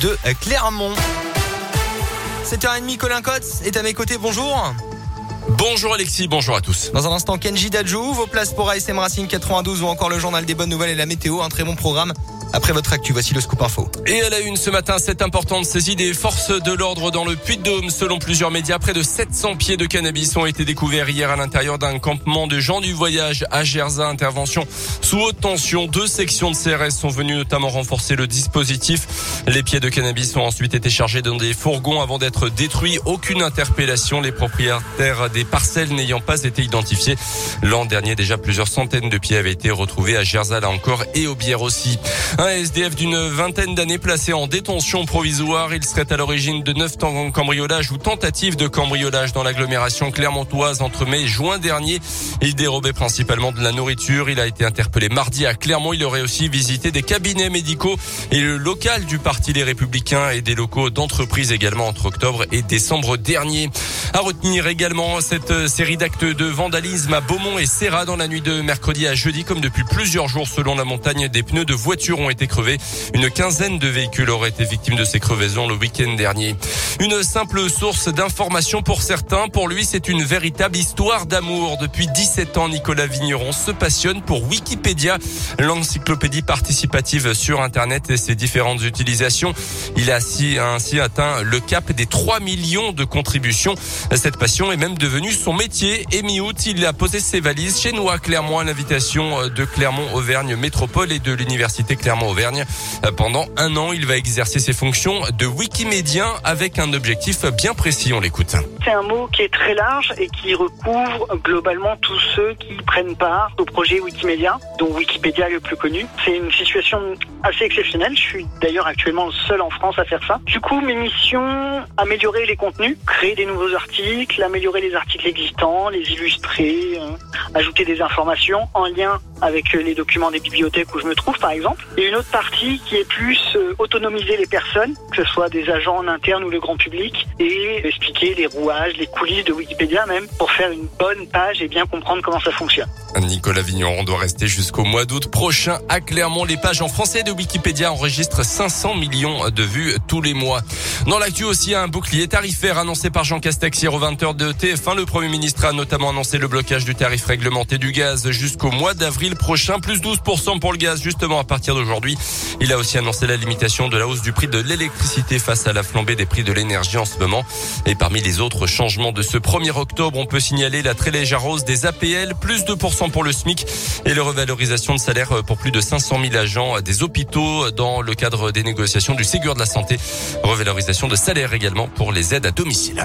de Clermont. 7h30, Colin Cotte est à mes côtés. Bonjour. Bonjour Alexis, bonjour à tous. Dans un instant, Kenji Dajou, vos places pour ASM Racing 92 ou encore le journal des bonnes nouvelles et la météo. Un très bon programme après votre actu, voici le scoop info. Et à la une ce matin, cette importante saisie des forces de l'ordre dans le Puy-de-Dôme. Selon plusieurs médias, près de 700 pieds de cannabis ont été découverts hier à l'intérieur d'un campement de gens du voyage à Gerza. Intervention sous haute tension. Deux sections de CRS sont venues notamment renforcer le dispositif. Les pieds de cannabis ont ensuite été chargés dans des fourgons avant d'être détruits. Aucune interpellation. Les propriétaires des parcelles n'ayant pas été identifiés. L'an dernier, déjà plusieurs centaines de pieds avaient été retrouvés à Gerza là encore et au Bière aussi. Un SDF d'une vingtaine d'années placé en détention provisoire. Il serait à l'origine de neuf cambriolages ou tentatives de cambriolage dans l'agglomération clermontoise entre mai et juin dernier. Il dérobait principalement de la nourriture. Il a été interpellé mardi à Clermont. Il aurait aussi visité des cabinets médicaux et le local du Parti Les Républicains et des locaux d'entreprises également entre octobre et décembre dernier. À retenir également cette série d'actes de vandalisme à Beaumont et Serra dans la nuit de mercredi à jeudi comme depuis plusieurs jours selon la montagne des pneus de voitures ont été crevés. Une quinzaine de véhicules auraient été victimes de ces crevaisons le week-end dernier. Une simple source d'information pour certains. Pour lui, c'est une véritable histoire d'amour. Depuis 17 ans, Nicolas Vigneron se passionne pour Wikipédia, l'encyclopédie participative sur Internet et ses différentes utilisations. Il a ainsi atteint le cap des 3 millions de contributions. Cette passion est même devenue son métier. Et mi-août, il a posé ses valises chez nous à Clermont à l'invitation de Clermont-Auvergne Métropole et de l'Université Clermont Auvergne. Pendant un an, il va exercer ses fonctions de Wikimédien avec un objectif bien précis. On l'écoute. C'est un mot qui est très large et qui recouvre globalement tous ceux qui prennent part au projet Wikimedia, dont Wikipédia est le plus connu. C'est une situation assez exceptionnelle. Je suis d'ailleurs actuellement le seul en France à faire ça. Du coup, mes missions, améliorer les contenus, créer des nouveaux articles, améliorer les articles existants, les illustrer, euh, ajouter des informations en lien avec les documents des bibliothèques où je me trouve par exemple. Et une autre partie qui est plus euh, autonomiser les personnes, que ce soit des agents en interne ou le grand public, et expliquer les rouages, les coulisses de Wikipédia même, pour faire une bonne page et bien comprendre comment ça fonctionne. Nicolas Vigneron doit rester jusqu'au mois d'août prochain à Clermont. Les pages en français de Wikipédia enregistrent 500 millions de vues tous les mois. Dans l'actu aussi, un bouclier tarifaire annoncé par Jean Castex hier au 20h de TF1. Le Premier ministre a notamment annoncé le blocage du tarif réglementé du gaz jusqu'au mois d'avril prochain, plus 12% pour le gaz justement à partir d'aujourd'hui. Il a aussi annoncé la limitation de la hausse du prix de l'électricité face à la flambée des prix de l'énergie en ce moment. Et parmi les autres changements de ce 1er octobre, on peut signaler la très légère hausse des APL, plus 2% pour le SMIC et la revalorisation de salaire pour plus de 500 000 agents des hôpitaux dans le cadre des négociations du Ségur de la Santé. Revalorisation de salaire également pour les aides à domicile.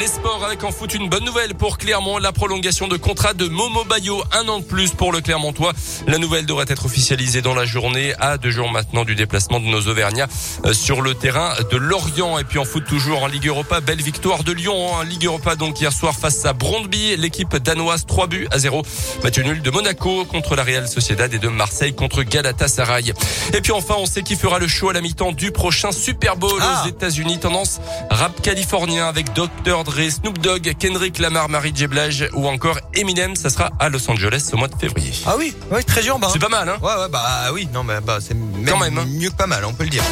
Les sports avec en foot une bonne nouvelle pour Clermont, la prolongation de contrat de Momo Bayo, un an de plus pour le Clermontois. La nouvelle devrait être officialisée dans la journée à deux jours maintenant du déplacement de nos Auvergnats euh, sur le terrain de Lorient. Et puis en foot toujours en Ligue Europa, belle victoire de Lyon en Ligue Europa donc hier soir face à Brondby, l'équipe danoise 3 buts à 0. Match nul de Monaco contre la Real Sociedad et de Marseille contre Galatasaray. Et puis enfin, on sait qui fera le show à la mi-temps du prochain Super Bowl Ah. aux États-Unis, tendance rap californien avec Dr. Snoop Dogg, Kendrick Lamar, Marie J. Blige ou encore Eminem. Ça sera à Los Angeles au mois de février. Ah oui, oui, très urbain. C'est pas mal, hein Ouais, ouais, bah oui, non, mais bah, c'est même, hein. mieux que pas mal, on peut le dire.